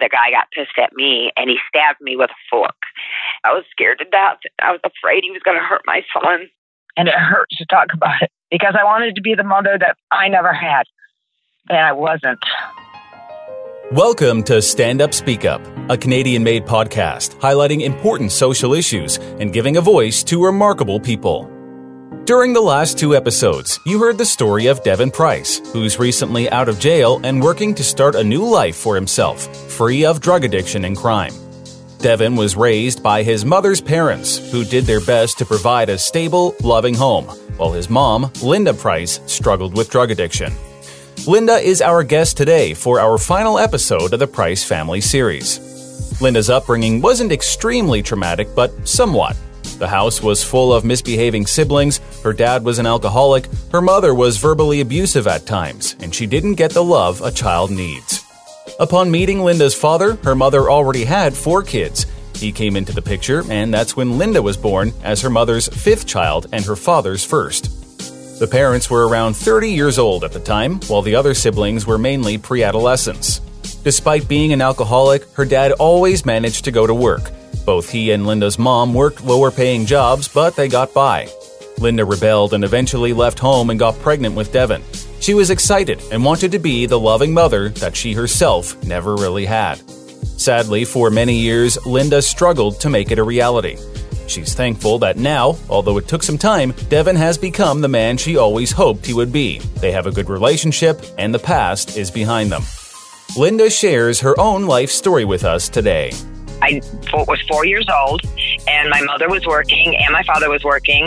The guy got pissed at me and he stabbed me with a fork. I was scared to death. I was afraid he was going to hurt my son. And it hurts to talk about it because I wanted to be the mother that I never had. And I wasn't. Welcome to Stand Up Speak Up, a Canadian made podcast highlighting important social issues and giving a voice to remarkable people. During the last two episodes, you heard the story of Devin Price, who's recently out of jail and working to start a new life for himself, free of drug addiction and crime. Devin was raised by his mother's parents, who did their best to provide a stable, loving home, while his mom, Linda Price, struggled with drug addiction. Linda is our guest today for our final episode of the Price Family series. Linda's upbringing wasn't extremely traumatic, but somewhat. The house was full of misbehaving siblings, her dad was an alcoholic, her mother was verbally abusive at times, and she didn't get the love a child needs. Upon meeting Linda's father, her mother already had four kids. He came into the picture, and that's when Linda was born as her mother's fifth child and her father's first. The parents were around 30 years old at the time, while the other siblings were mainly pre adolescents. Despite being an alcoholic, her dad always managed to go to work, both he and Linda's mom worked lower paying jobs, but they got by. Linda rebelled and eventually left home and got pregnant with Devin. She was excited and wanted to be the loving mother that she herself never really had. Sadly, for many years, Linda struggled to make it a reality. She's thankful that now, although it took some time, Devin has become the man she always hoped he would be. They have a good relationship, and the past is behind them. Linda shares her own life story with us today. I was four years old, and my mother was working, and my father was working,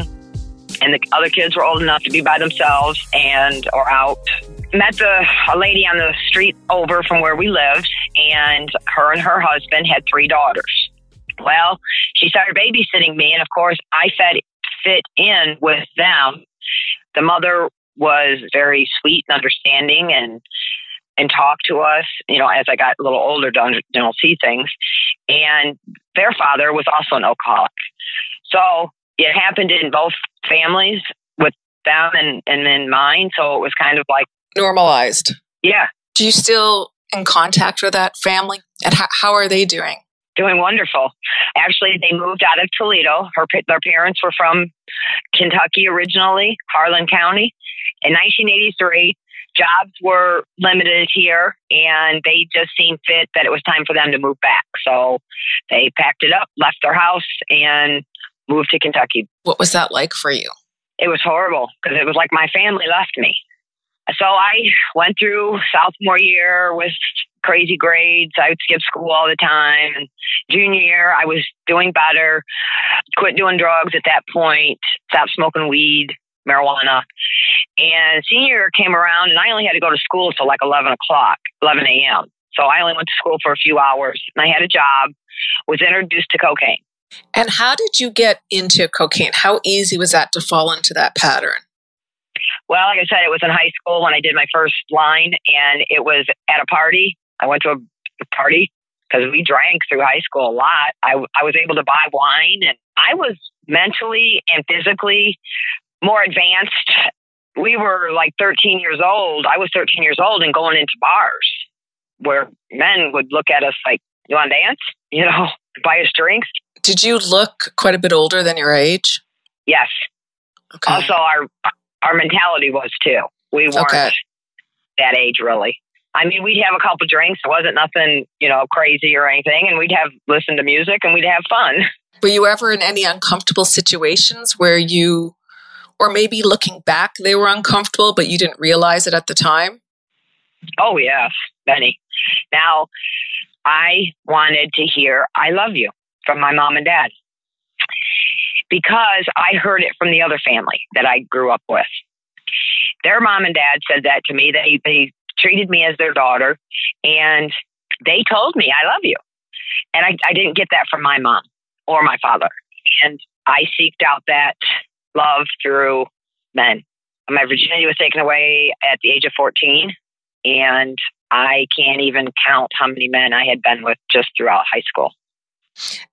and the other kids were old enough to be by themselves and or out. Met the, a lady on the street over from where we lived, and her and her husband had three daughters. Well, she started babysitting me, and of course, I fit fit in with them. The mother was very sweet and understanding, and and talk to us, you know, as I got a little older to you know, see things. And their father was also an alcoholic. So it happened in both families with them and, and then mine. So it was kind of like normalized. Yeah. Do you still in contact with that family? And how, how are they doing? Doing wonderful. Actually, they moved out of Toledo. Her their parents were from Kentucky originally, Harlan County. In 1983, jobs were limited here and they just seemed fit that it was time for them to move back. So they packed it up, left their house, and moved to Kentucky. What was that like for you? It was horrible because it was like my family left me. So I went through sophomore year with crazy grades. I would skip school all the time. And junior year, I was doing better. Quit doing drugs at that point. Stopped smoking weed marijuana. And senior year came around, and I only had to go to school till like 11 o'clock, 11 a.m. So I only went to school for a few hours, and I had a job, was introduced to cocaine. And how did you get into cocaine? How easy was that to fall into that pattern? Well, like I said, it was in high school when I did my first line, and it was at a party. I went to a party because we drank through high school a lot. I, I was able to buy wine, and I was mentally and physically more advanced. We were like 13 years old. I was 13 years old and going into bars where men would look at us like, you want to dance? You know, buy us drinks. Did you look quite a bit older than your age? Yes. Okay. Also, our our mentality was too. We weren't okay. that age really. I mean, we'd have a couple drinks. It wasn't nothing, you know, crazy or anything, and we'd have listen to music and we'd have fun. Were you ever in any uncomfortable situations where you or maybe looking back, they were uncomfortable, but you didn't realize it at the time? Oh, yes, Benny. Now, I wanted to hear, I love you from my mom and dad because I heard it from the other family that I grew up with. Their mom and dad said that to me. They, they treated me as their daughter and they told me, I love you. And I, I didn't get that from my mom or my father. And I seeked out that love through men. My virginity was taken away at the age of 14. And I can't even count how many men I had been with just throughout high school.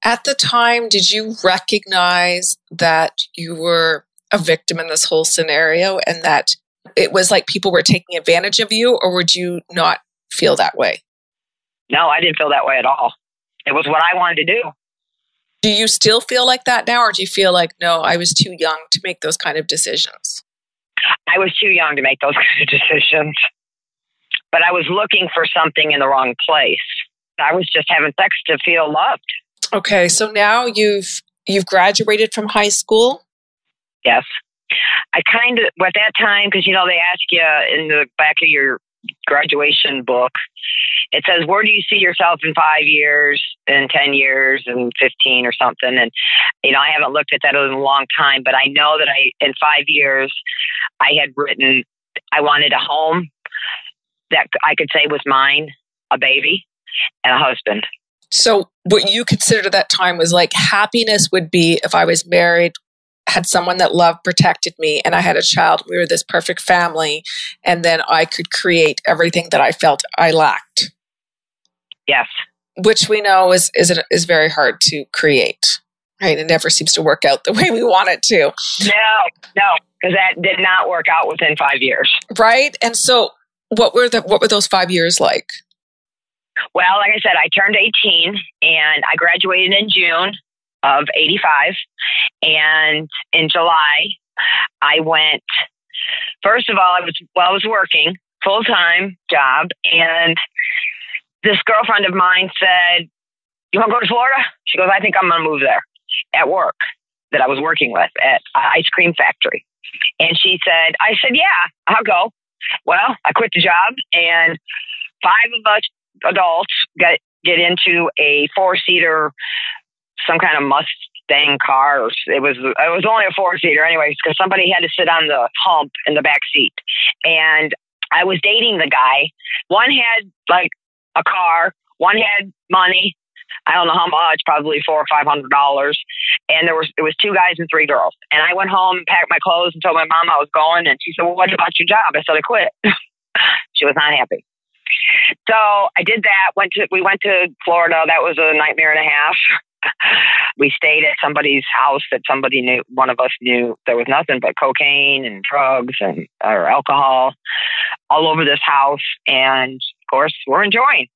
At the time, did you recognize that you were a victim in this whole scenario and that it was like people were taking advantage of you, or would you not feel that way? No, I didn't feel that way at all. It was what I wanted to do. Do you still feel like that now, or do you feel like, no, I was too young to make those kind of decisions? I was too young to make those kind of decisions, but I was looking for something in the wrong place. I was just having sex to feel loved. Okay, so now you've you've graduated from high school. Yes. I kind of, at that time, because, you know, they ask you in the back of your graduation book, it says, Where do you see yourself in five years, in 10 years, and 15 or something? And, you know, I haven't looked at that in a long time, but I know that I, in five years, I had written, I wanted a home that I could say was mine, a baby, and a husband. So, what you considered at that time was like happiness would be if I was married had someone that loved, protected me, and I had a child. We were this perfect family, and then I could create everything that I felt I lacked. Yes, which we know is is is very hard to create. Right, it never seems to work out the way we want it to. No, no, because that did not work out within five years. Right, and so what were the what were those five years like? Well, like I said, I turned 18 and I graduated in June of 85. And in July, I went, first of all, I was, well, I was working full time job. And this girlfriend of mine said, You want to go to Florida? She goes, I think I'm going to move there at work that I was working with at ice cream factory. And she said, I said, Yeah, I'll go. Well, I quit the job and five of us adults get get into a four seater some kind of Mustang car. It was it was only a four seater, anyways, because somebody had to sit on the hump in the back seat. And I was dating the guy. One had like a car. One had money. I don't know how much, probably four or five hundred dollars. And there was it was two guys and three girls. And I went home, packed my clothes, and told my mom I was going. And she said, "Well, what about your job?" I said, "I quit." she was not happy. So I did that. Went to we went to Florida. That was a nightmare and a half we stayed at somebody's house that somebody knew one of us knew there was nothing but cocaine and drugs and or alcohol all over this house. And of course we're enjoying.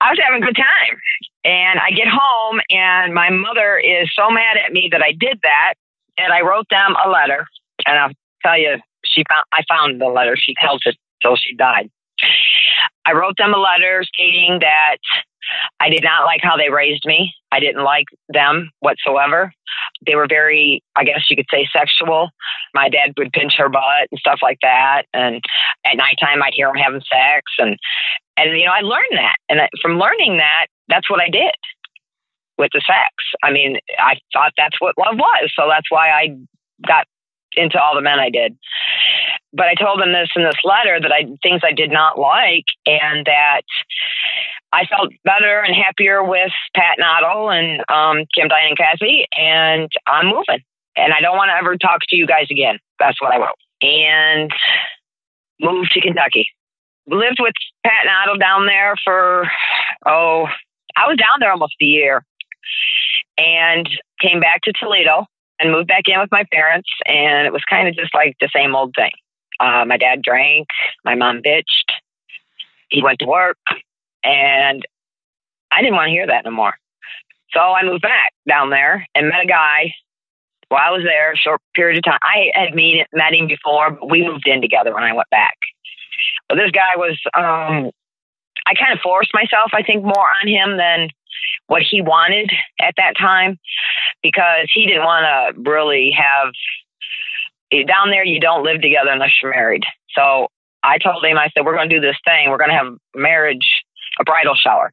I was having a good time. And i get home and my mother is so mad at me that i did that. And i wrote them a letter. And i'll tell you she found i found the letter. She held it till she died i wrote them a letter stating that I did not like how they raised me. I didn't like them whatsoever. They were very, I guess you could say, sexual. My dad would pinch her butt and stuff like that. And at nighttime, I'd hear them having sex. And, and you know, I learned that. And from learning that, that's what I did with the sex. I mean, I thought that's what love was. So that's why I got into all the men I did. But I told them this in this letter that I things I did not like and that I felt better and happier with Pat Noddle and um, Kim, Diane, and Cassie, and I'm moving. And I don't want to ever talk to you guys again. That's what I wrote. And moved to Kentucky. Lived with Pat Noddle down there for, oh, I was down there almost a year. And came back to Toledo and moved back in with my parents. And it was kind of just like the same old thing. Uh, my dad drank, my mom bitched, he went to work, and I didn't want to hear that no more. So I moved back down there and met a guy while I was there, a short period of time. I had meet, met him before, but we moved in together when I went back. But this guy was, um, I kind of forced myself, I think, more on him than what he wanted at that time because he didn't want to really have eh, down there you don't live together unless you're married. So i told him i said we're going to do this thing. We're going to have marriage a bridal shower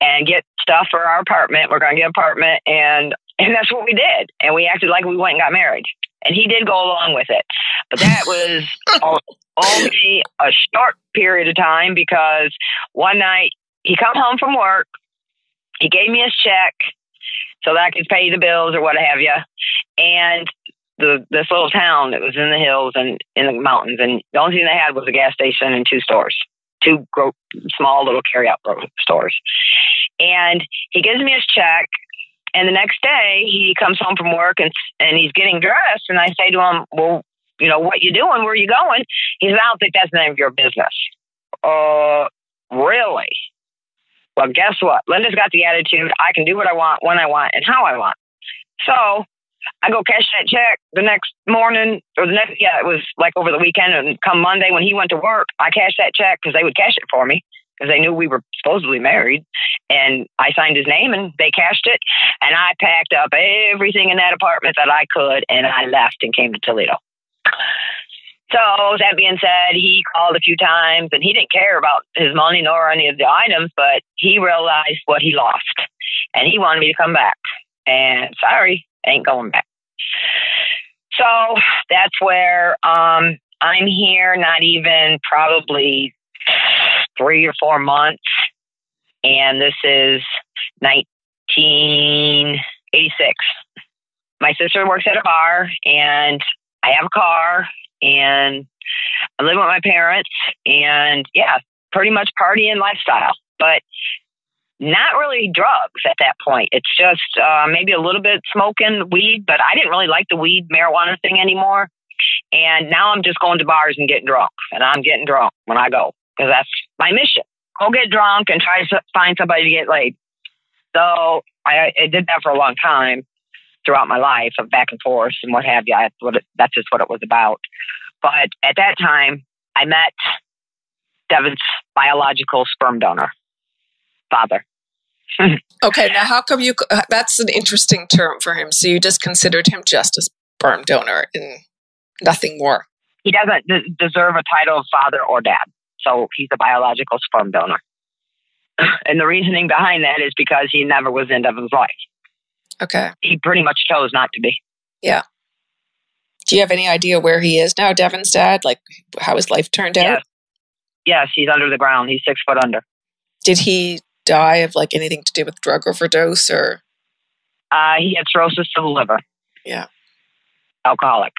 and get stuff for our apartment. We're going to get an apartment and and that's what we did and we acted like we went and got married and he did go along with it. But that was only a short period of time because one night he come home from work he gave me his check so that I could pay the bills or what have you. And the this little town that was in the hills and in the mountains, and the only thing they had was a gas station and two stores, two gro- small little carryout stores. And he gives me his check, and the next day he comes home from work and and he's getting dressed, and I say to him, "Well, you know what you doing? Where you going?" He says, "I don't think that's none of your business." Uh, really? Well, guess what? Linda's got the attitude I can do what I want, when I want, and how I want. So I go cash that check the next morning, or the next, yeah, it was like over the weekend. And come Monday when he went to work, I cashed that check because they would cash it for me because they knew we were supposedly married. And I signed his name and they cashed it. And I packed up everything in that apartment that I could and I left and came to Toledo. So that being said, he called a few times and he didn't care about his money nor any of the items, but he realized what he lost and he wanted me to come back. And sorry, ain't going back. So that's where um, I'm here, not even probably three or four months. And this is 1986. My sister works at a bar and I have a car and I live with my parents and yeah, pretty much partying lifestyle, but not really drugs at that point. It's just uh, maybe a little bit smoking weed, but I didn't really like the weed marijuana thing anymore. And now I'm just going to bars and getting drunk, and I'm getting drunk when I go because that's my mission. Go get drunk and try to find somebody to get laid. So I, I did that for a long time throughout my life of back and forth and what have you. That's, what it, that's just what it was about. But at that time, I met Devin's biological sperm donor father. okay, now how come you? Uh, that's an interesting term for him. So you just considered him just a sperm donor and nothing more. He doesn't d- deserve a title of father or dad, so he's a biological sperm donor. and the reasoning behind that is because he never was in Devin's life. Okay. He pretty much chose not to be. Yeah. Do you have any idea where he is now, Devin's dad? Like how his life turned yes. out? Yes, he's under the ground. He's six foot under. Did he die of like anything to do with drug overdose or? Uh, he had cirrhosis of the liver. Yeah. Alcoholic.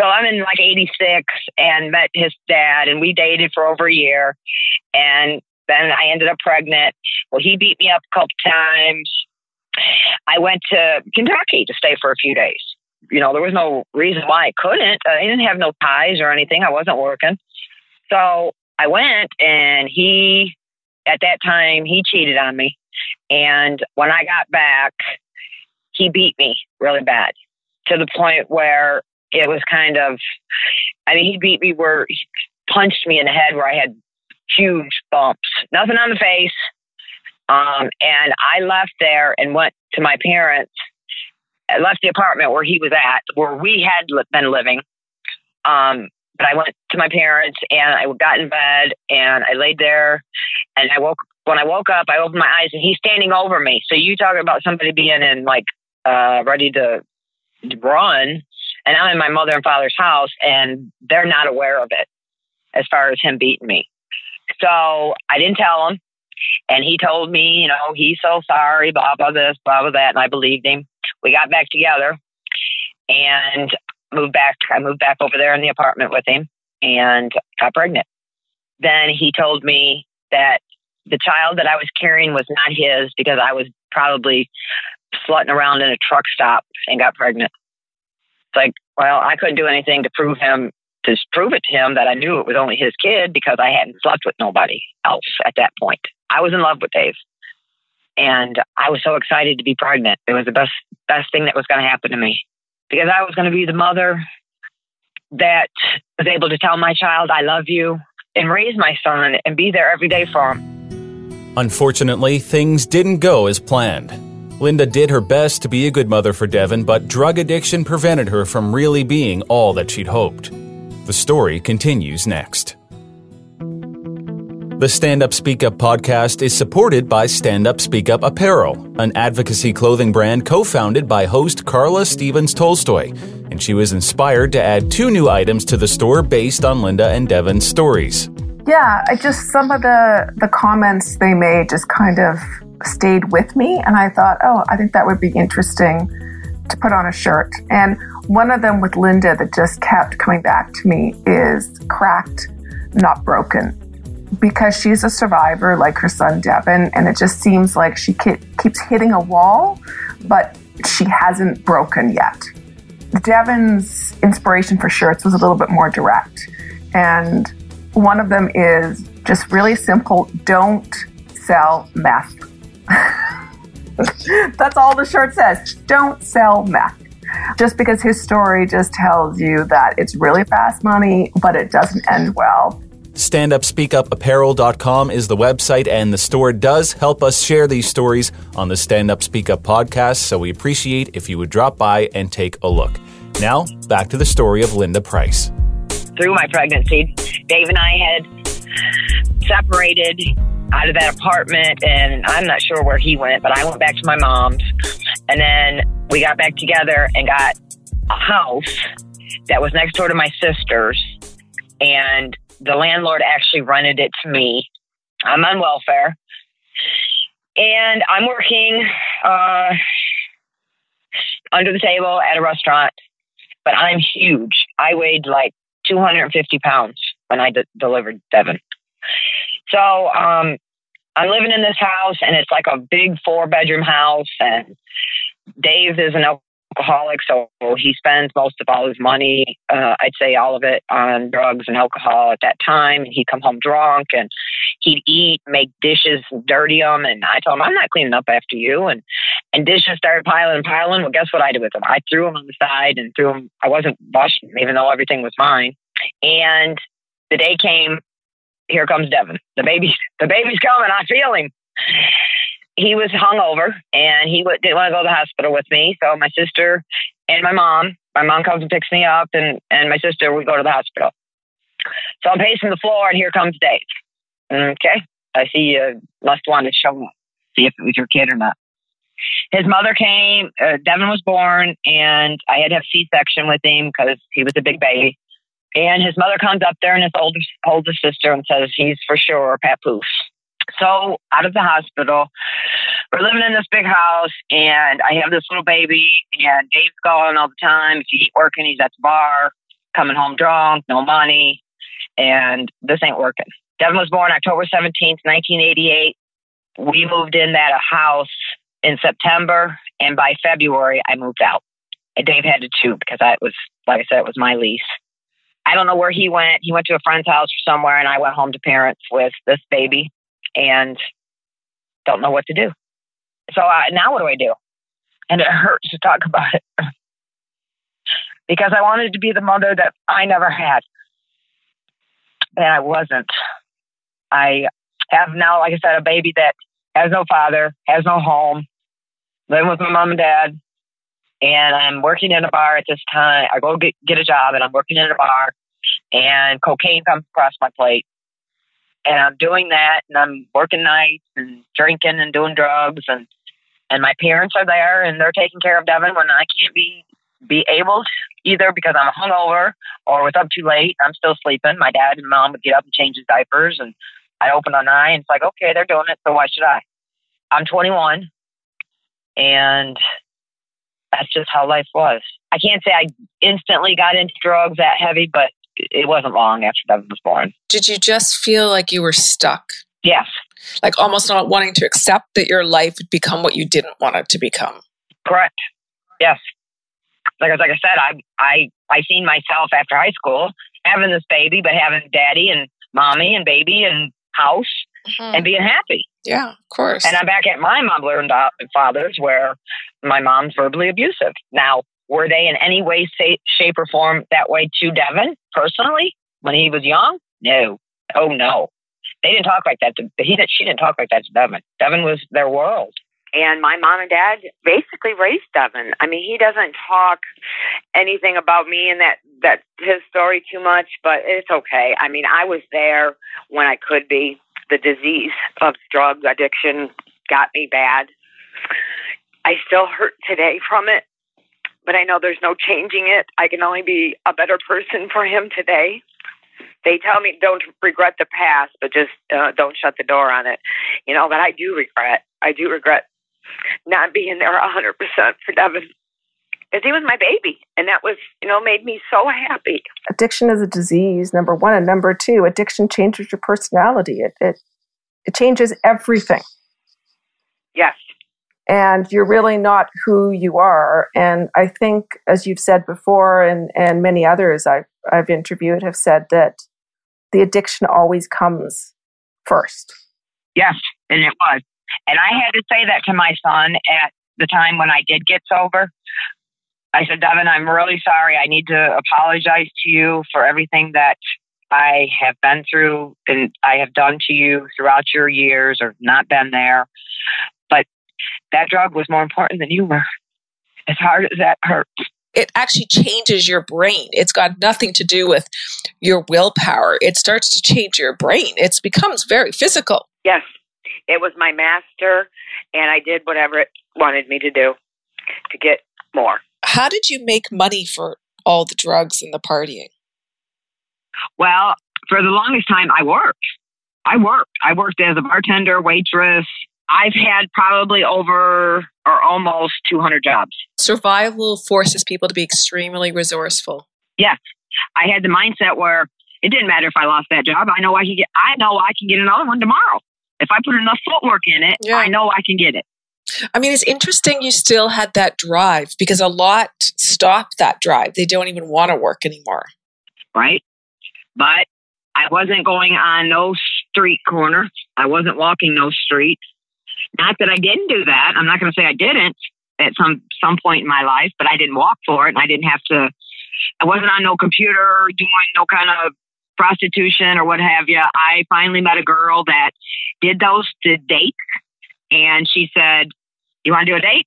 So I'm in like 86 and met his dad, and we dated for over a year. And then I ended up pregnant. Well, he beat me up a couple times. I went to Kentucky to stay for a few days. You know, there was no reason why I couldn't. Uh, I didn't have no ties or anything. I wasn't working. So I went, and he, at that time, he cheated on me. And when I got back, he beat me really bad to the point where it was kind of, I mean, he beat me where he punched me in the head where I had huge bumps. Nothing on the face, um, and I left there and went to my parents. I left the apartment where he was at, where we had been living. Um, but I went to my parents and I got in bed and I laid there and I woke. When I woke up, I opened my eyes and he's standing over me. So you talk about somebody being in like uh, ready to run, and I'm in my mother and father's house and they're not aware of it as far as him beating me. So I didn't tell him. And he told me, you know, he's so sorry, blah, blah, this, blah, blah, that. And I believed him. We got back together and moved back. I moved back over there in the apartment with him and got pregnant. Then he told me that the child that I was carrying was not his because I was probably slutting around in a truck stop and got pregnant. It's like, well, I couldn't do anything to prove him to prove it to him that I knew it was only his kid because I hadn't slept with nobody else at that point. I was in love with Dave. And I was so excited to be pregnant. It was the best best thing that was going to happen to me because I was going to be the mother that was able to tell my child I love you and raise my son and be there every day for him. Unfortunately, things didn't go as planned. Linda did her best to be a good mother for Devin, but drug addiction prevented her from really being all that she'd hoped. The story continues next. The Stand Up Speak Up podcast is supported by Stand Up Speak Up Apparel, an advocacy clothing brand co founded by host Carla Stevens Tolstoy. And she was inspired to add two new items to the store based on Linda and Devin's stories. Yeah, I just, some of the, the comments they made just kind of stayed with me. And I thought, oh, I think that would be interesting to put on a shirt. And one of them with Linda that just kept coming back to me is cracked, not broken. Because she's a survivor like her son Devin, and it just seems like she keeps hitting a wall, but she hasn't broken yet. Devin's inspiration for shirts was a little bit more direct. And one of them is just really simple don't sell meth. That's all the shirt says. Don't sell meth. Just because his story just tells you that it's really fast money, but it doesn't end well. StandUpSpeakUpApparel.com is the website, and the store does help us share these stories on the Stand Up Speak Up podcast, so we appreciate if you would drop by and take a look. Now, back to the story of Linda Price. Through my pregnancy, Dave and I had separated out of that apartment, and I'm not sure where he went, but I went back to my mom's. And then we got back together and got a house that was next door to my sister's. And the landlord actually rented it to me. I'm on welfare. And I'm working uh, under the table at a restaurant, but I'm huge. I weighed like 250 pounds when I de- delivered Devin. So um, I'm living in this house, and it's like a big four bedroom house. And Dave is an alcoholic, so he spends most of all his money, uh, I'd say all of it, on drugs and alcohol at that time. And he'd come home drunk, and he'd eat, make dishes, dirty them. And I told him, I'm not cleaning up after you. And and dishes started piling and piling. Well, guess what I did with them? I threw them on the side and threw them. I wasn't washing them, even though everything was mine. And the day came here comes Devin. The baby, the baby's coming. I feel him. He was hungover and he w- didn't want to go to the hospital with me. So my sister and my mom, my mom comes and picks me up, and and my sister we go to the hospital. So I'm pacing the floor, and here comes Dave. Okay, I see you must want to show up, see if it was your kid or not. His mother came. Uh, Devin was born, and I had to have C-section with him because he was a big baby. And his mother comes up there and his older, older sister and says he's for sure Papoose. So out of the hospital, we're living in this big house and I have this little baby and Dave's gone all the time. If working, he's at the bar, coming home drunk, no money. And this ain't working. Devin was born October 17th, 1988. We moved in that house in September and by February I moved out. And Dave had to too because I was, like I said, it was my lease. I don't know where he went. He went to a friend's house or somewhere, and I went home to parents with this baby and don't know what to do. So uh, now what do I do? And it hurts to talk about it because I wanted to be the mother that I never had. And I wasn't. I have now, like I said, a baby that has no father, has no home, living with my mom and dad, and I'm working in a bar at this time. I go get, get a job and I'm working in a bar and cocaine comes across my plate. And I'm doing that and I'm working nights and drinking and doing drugs and and my parents are there and they're taking care of Devin when I can't be be able to, either because I'm hungover or was up too late. I'm still sleeping. My dad and mom would get up and change his diapers and I open an eye and it's like, okay, they're doing it, so why should I? I'm 21 and that's just how life was. I can't say I instantly got into drugs that heavy, but it wasn't long after Devin was born. Did you just feel like you were stuck? Yes. Like almost not wanting to accept that your life would become what you didn't want it to become. Correct. Yes. Like, like I said, I I I seen myself after high school having this baby, but having daddy and mommy and baby and house mm-hmm. and being happy. Yeah, of course. And I'm back at my mother and father's where my mom's verbally abusive. Now, were they in any way, shape, or form that way to Devin personally when he was young? No. Oh, no. They didn't talk like that. To, he, she didn't talk like that to Devin. Devin was their world. And my mom and dad basically raised Devin. I mean, he doesn't talk anything about me and that that his story too much, but it's okay. I mean, I was there when I could be the disease of drug addiction got me bad. I still hurt today from it, but I know there's no changing it. I can only be a better person for him today. They tell me don't regret the past, but just uh, don't shut the door on it. You know, but I do regret I do regret not being there 100% for Devin because he was my baby and that was you know made me so happy addiction is a disease number one and number two addiction changes your personality it it, it changes everything yes and you're really not who you are and i think as you've said before and and many others i've i've interviewed have said that the addiction always comes first yes and it was and i had to say that to my son at the time when i did get sober I said, Devin, I'm really sorry. I need to apologize to you for everything that I have been through and I have done to you throughout your years or not been there. But that drug was more important than you were. As hard as that hurt. It actually changes your brain. It's got nothing to do with your willpower. It starts to change your brain. It becomes very physical. Yes. It was my master, and I did whatever it wanted me to do to get more. How did you make money for all the drugs and the partying? Well, for the longest time, I worked. I worked. I worked as a bartender, waitress. I've had probably over or almost 200 jobs. Survival forces people to be extremely resourceful. Yes. I had the mindset where it didn't matter if I lost that job. I know I can get I know I can get another one tomorrow. If I put enough footwork in it, yeah. I know I can get it. I mean, it's interesting you still had that drive because a lot stop that drive. They don't even want to work anymore. Right. But I wasn't going on no street corner. I wasn't walking no streets. Not that I didn't do that. I'm not going to say I didn't at some some point in my life, but I didn't walk for it, and I didn't have to. I wasn't on no computer doing no kind of prostitution or what have you. I finally met a girl that did those did dates, and she said, you want to do a date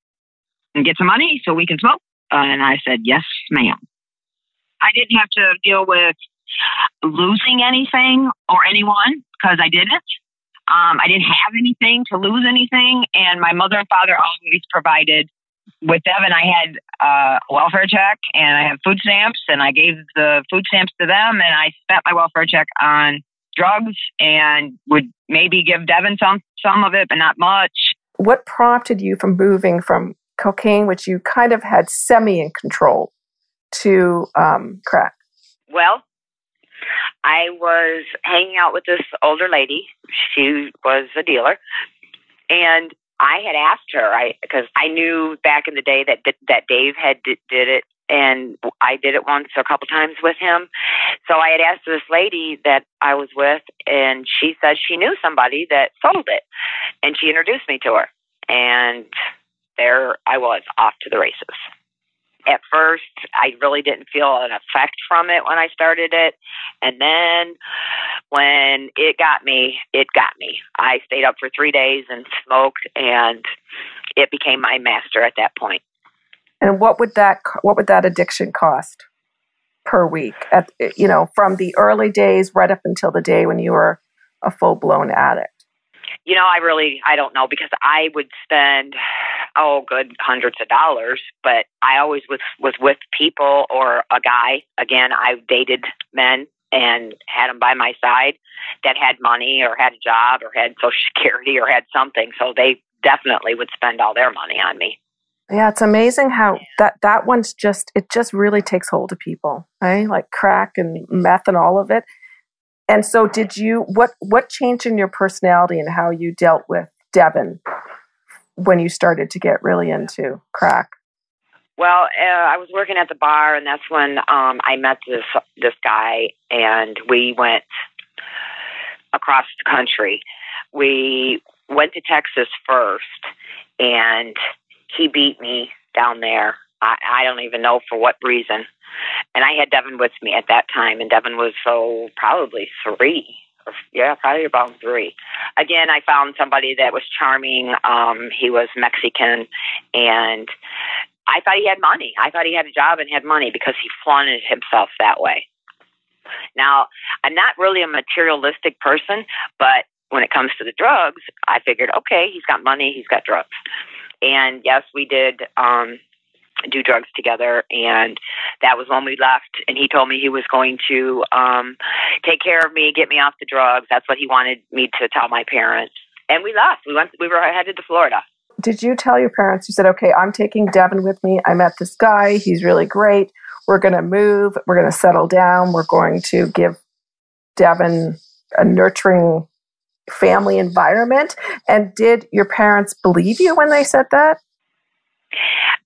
and get some money so we can smoke? Uh, and I said, Yes, ma'am. I didn't have to deal with losing anything or anyone because I didn't. Um, I didn't have anything to lose anything. And my mother and father always provided. With them, and I had uh, a welfare check and I have food stamps, and I gave the food stamps to them, and I spent my welfare check on drugs and would maybe give Devin some some of it, but not much what prompted you from moving from cocaine, which you kind of had semi in control, to um, crack? Well, I was hanging out with this older lady. She was a dealer, and I had asked her, I because I knew back in the day that that Dave had did, it, and I did it once a couple times with him. So I had asked this lady that I was with, and she said she knew somebody that sold it, and she introduced me to her, and there I was off to the races. At first, I really didn't feel an effect from it when I started it. And then when it got me, it got me. I stayed up for three days and smoked, and it became my master at that point. And what would that what would that addiction cost per week? At you know, from the early days right up until the day when you were a full blown addict. You know, I really I don't know because I would spend oh good hundreds of dollars, but I always was was with people or a guy. Again, I dated men and had them by my side that had money or had a job or had social security or had something, so they definitely would spend all their money on me. Yeah, it's amazing how that that one's just it just really takes hold of people, right? Like crack and meth and all of it. And so, did you what what changed in your personality and how you dealt with Devin when you started to get really into crack? Well, uh, I was working at the bar, and that's when um, I met this this guy, and we went across the country. We went to Texas first, and he beat me down there. I, I don't even know for what reason. And I had Devin with me at that time, and Devin was so probably three. Or, yeah, probably about three. Again, I found somebody that was charming. Um, he was Mexican, and I thought he had money. I thought he had a job and had money because he flaunted himself that way. Now, I'm not really a materialistic person, but when it comes to the drugs, I figured, okay, he's got money, he's got drugs. And yes, we did um, do drugs together. And that was when we left. And he told me he was going to um, take care of me, get me off the drugs. That's what he wanted me to tell my parents. and we left. We went. We were headed to Florida. Did you tell your parents? You said, "Okay, I'm taking Devin with me. I met this guy. He's really great. We're going to move. We're going to settle down. We're going to give Devin a nurturing family environment." And did your parents believe you when they said that?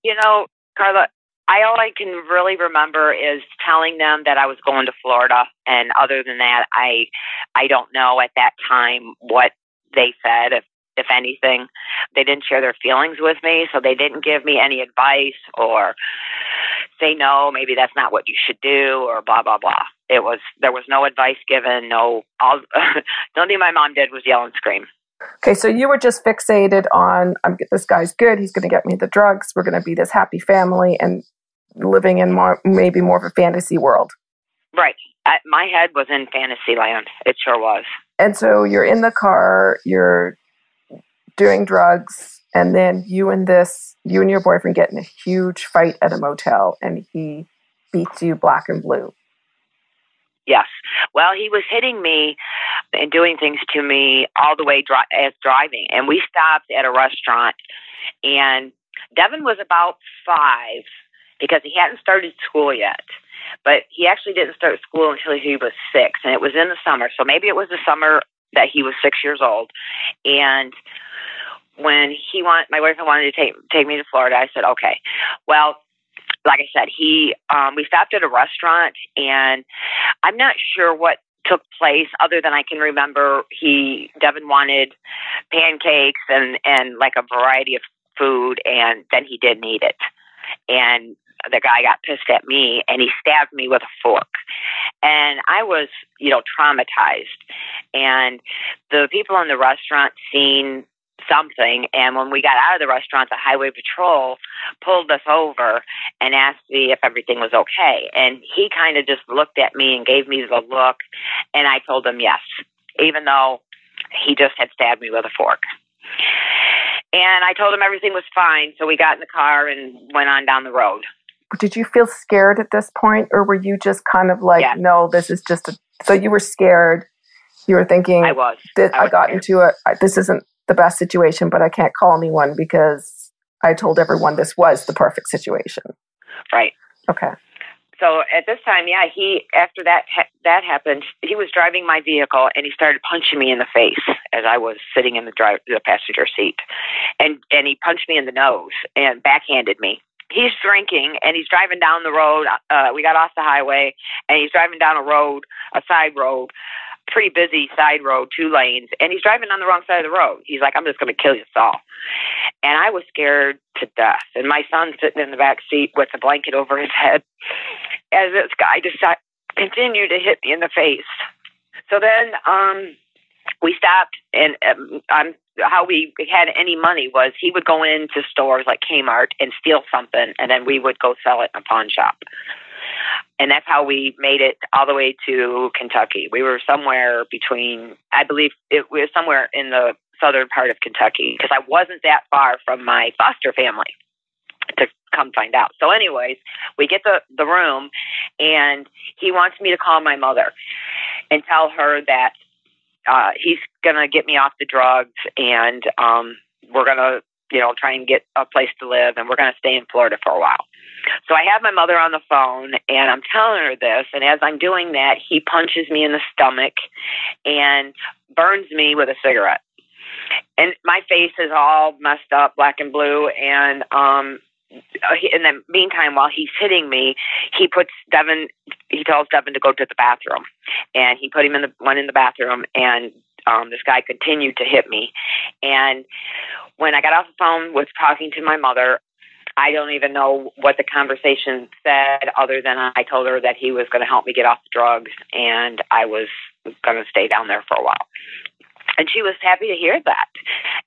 You know, Carla, I all I can really remember is telling them that I was going to Florida, and other than that, I I don't know at that time what they said. If if anything, they didn't share their feelings with me, so they didn't give me any advice or say no, maybe that's not what you should do, or blah blah blah. It was there was no advice given. No, all the only thing my mom did was yell and scream. Okay, so you were just fixated on I'm this guy's good. He's going to get me the drugs. We're going to be this happy family, and living in more, maybe more of a fantasy world. Right. I, my head was in fantasy land. It sure was. And so you're in the car, you're doing drugs, and then you and this, you and your boyfriend get in a huge fight at a motel, and he beats you black and blue. Yes. Well, he was hitting me and doing things to me all the way dri- as driving. And we stopped at a restaurant, and Devin was about five because he hadn't started school yet. But he actually didn't start school until he was six, and it was in the summer. So maybe it was the summer that he was six years old. And when he want, my boyfriend wanted to take take me to Florida, I said, okay. Well, like I said, he um, we stopped at a restaurant, and I'm not sure what took place other than I can remember he Devin wanted pancakes and and like a variety of food and then he didn't eat it. And the guy got pissed at me and he stabbed me with a fork. And I was, you know, traumatized. And the people in the restaurant seen something. And when we got out of the restaurant, the highway patrol pulled us over and asked me if everything was okay. And he kind of just looked at me and gave me the look. And I told him yes, even though he just had stabbed me with a fork. And I told him everything was fine. So we got in the car and went on down the road did you feel scared at this point or were you just kind of like yeah. no this is just a so you were scared you were thinking i was this, i, was I got scared. into a this isn't the best situation but i can't call anyone because i told everyone this was the perfect situation. Right. Okay. So at this time yeah he after that ha- that happened he was driving my vehicle and he started punching me in the face as i was sitting in the drive the passenger seat. And and he punched me in the nose and backhanded me. He's drinking and he's driving down the road. Uh, we got off the highway and he's driving down a road, a side road, pretty busy side road, two lanes, and he's driving on the wrong side of the road. He's like, I'm just going to kill you all. And I was scared to death. And my son's sitting in the back seat with a blanket over his head as this guy decided continued to hit me in the face. So then um, we stopped, and um, I'm how we had any money was he would go into stores like Kmart and steal something, and then we would go sell it in a pawn shop. And that's how we made it all the way to Kentucky. We were somewhere between, I believe it was somewhere in the southern part of Kentucky because I wasn't that far from my foster family to come find out. So, anyways, we get the the room, and he wants me to call my mother and tell her that uh, he's gonna get me off the drugs, and um, we're gonna, you know, try and get a place to live, and we're gonna stay in Florida for a while. So I have my mother on the phone, and I'm telling her this, and as I'm doing that, he punches me in the stomach and burns me with a cigarette. And my face is all messed up, black and blue, and um, in the meantime, while he's hitting me, he puts Devin. He tells Devin to go to the bathroom, and he put him in the one in the bathroom, and um, this guy continued to hit me. And when I got off the phone was talking to my mother, I don't even know what the conversation said, other than I told her that he was going to help me get off the drugs, and I was going to stay down there for a while and she was happy to hear that.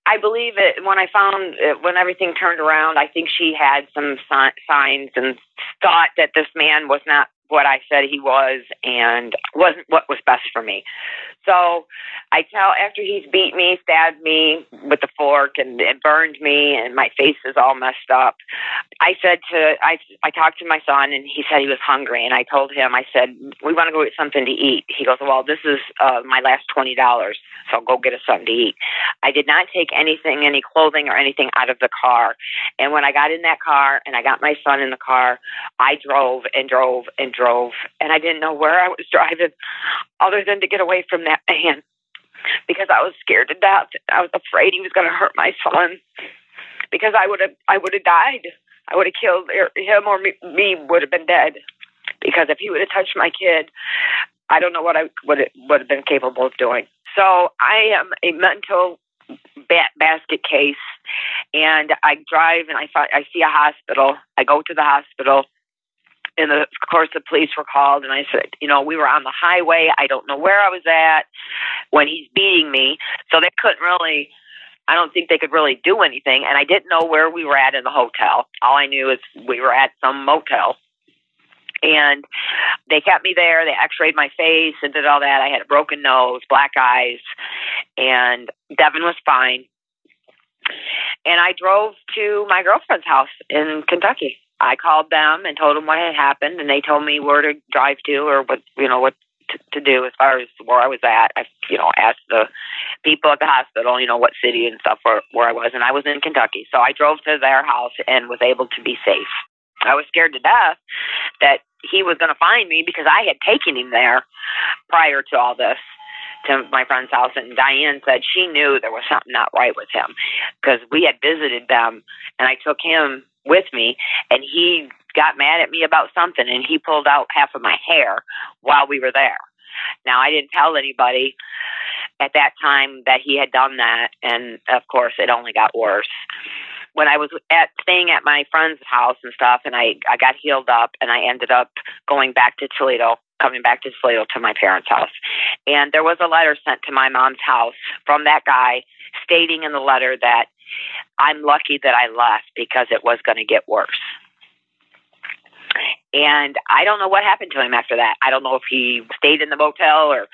I believe it when I found it, when everything turned around. I think she had some si- signs and thought that this man was not what I said he was and wasn't what was best for me. So I tell after he's beat me, stabbed me with the fork, and, and burned me, and my face is all messed up. I said to I I talked to my son, and he said he was hungry, and I told him I said we want to go get something to eat. He goes, well, this is uh, my last twenty dollars, so go get us something to eat. I did not take anything, any clothing or anything out of the car, and when I got in that car and I got my son in the car, I drove and drove and drove, and I didn't know where I was driving, other than to get away from that man because I was scared to death. I was afraid he was going to hurt my son because I would have I would have died. I would have killed er, him or me, me would have been dead because if he would have touched my kid, I don't know what I would would have been capable of doing. So I am a mental bat basket case, and I drive and I I see a hospital. I go to the hospital and the, of course the police were called and i said you know we were on the highway. I don't know where i was at when he's beating me. So they couldn't really i don't think they could really do anything and i didn't know where we were at in the hotel. All i knew is we were at some motel. And they kept me there. They x-rayed my face and did all that. I had a broken nose black eyes and devin was fine. And i drove to my girlfriend's house in kentucky I called them and told them what had happened, and they told me where to drive to or what you know what to, to do as far as where I was at. I you know asked the people at the hospital, you know what city and stuff where where I was, and I was in Kentucky. So I drove to their house and was able to be safe. I was scared to death that he was going to find me because I had taken him there prior to all this to my friend's house and Diane said she knew there was something not right with him because we had visited them and I took him with me and he got mad at me about something and he pulled out half of my hair while we were there. Now I didn't tell anybody at that time that he had done that and of course it only got worse. When I was at staying at my friend's house and stuff and I I got healed up and I ended up going back to Toledo, coming back to Toledo to my parents' house. And there was a letter sent to my mom's house from that guy stating in the letter that I'm lucky that I left because it was going to get worse. And I don't know what happened to him after that. I don't know if he stayed in the motel or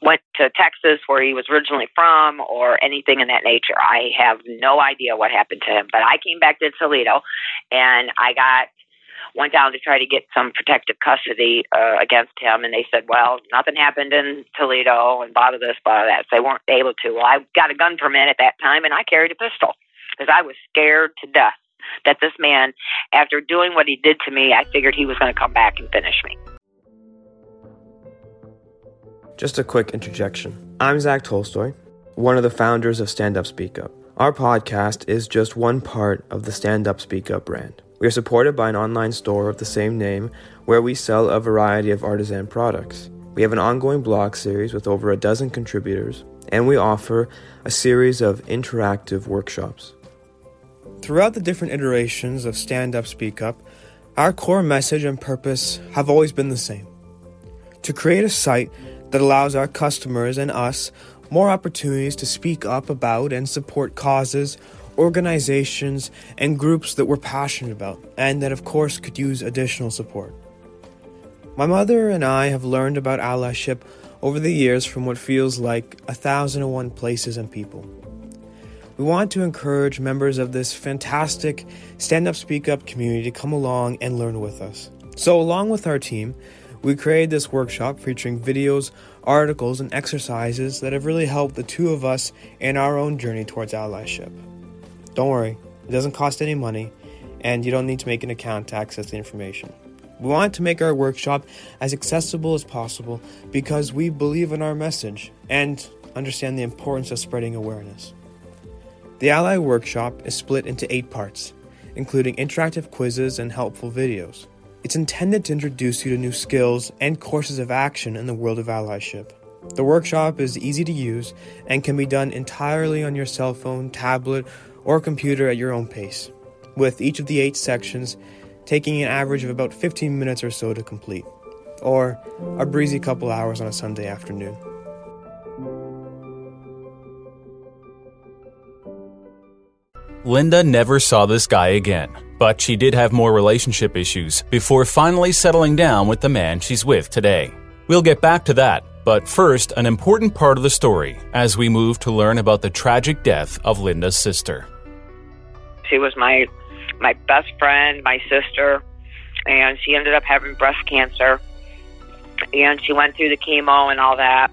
went to Texas where he was originally from or anything in that nature. I have no idea what happened to him. But I came back to Toledo and I got went down to try to get some protective custody uh, against him, and they said, "Well, nothing happened in Toledo, and blah this, blah that." So they weren't able to. Well, I got a gun permit at that time, and I carried a pistol because I was scared to death that this man, after doing what he did to me, I figured he was going to come back and finish me. Just a quick interjection. I'm Zach Tolstoy, one of the founders of Stand Up Speak Up. Our podcast is just one part of the Stand Up Speak Up brand. We are supported by an online store of the same name where we sell a variety of artisan products. We have an ongoing blog series with over a dozen contributors, and we offer a series of interactive workshops. Throughout the different iterations of Stand Up Speak Up, our core message and purpose have always been the same to create a site that allows our customers and us more opportunities to speak up about and support causes, organizations, and groups that we're passionate about, and that, of course, could use additional support. My mother and I have learned about allyship over the years from what feels like a thousand and one places and people. We want to encourage members of this fantastic Stand Up Speak Up community to come along and learn with us. So, along with our team, we created this workshop featuring videos, articles, and exercises that have really helped the two of us in our own journey towards allyship. Don't worry, it doesn't cost any money, and you don't need to make an account to access the information. We want to make our workshop as accessible as possible because we believe in our message and understand the importance of spreading awareness. The Ally Workshop is split into eight parts, including interactive quizzes and helpful videos. It's intended to introduce you to new skills and courses of action in the world of allyship. The workshop is easy to use and can be done entirely on your cell phone, tablet, or computer at your own pace, with each of the eight sections taking an average of about 15 minutes or so to complete, or a breezy couple hours on a Sunday afternoon. Linda never saw this guy again, but she did have more relationship issues before finally settling down with the man she's with today. We'll get back to that, but first, an important part of the story as we move to learn about the tragic death of Linda's sister. She was my my best friend, my sister, and she ended up having breast cancer. And she went through the chemo and all that,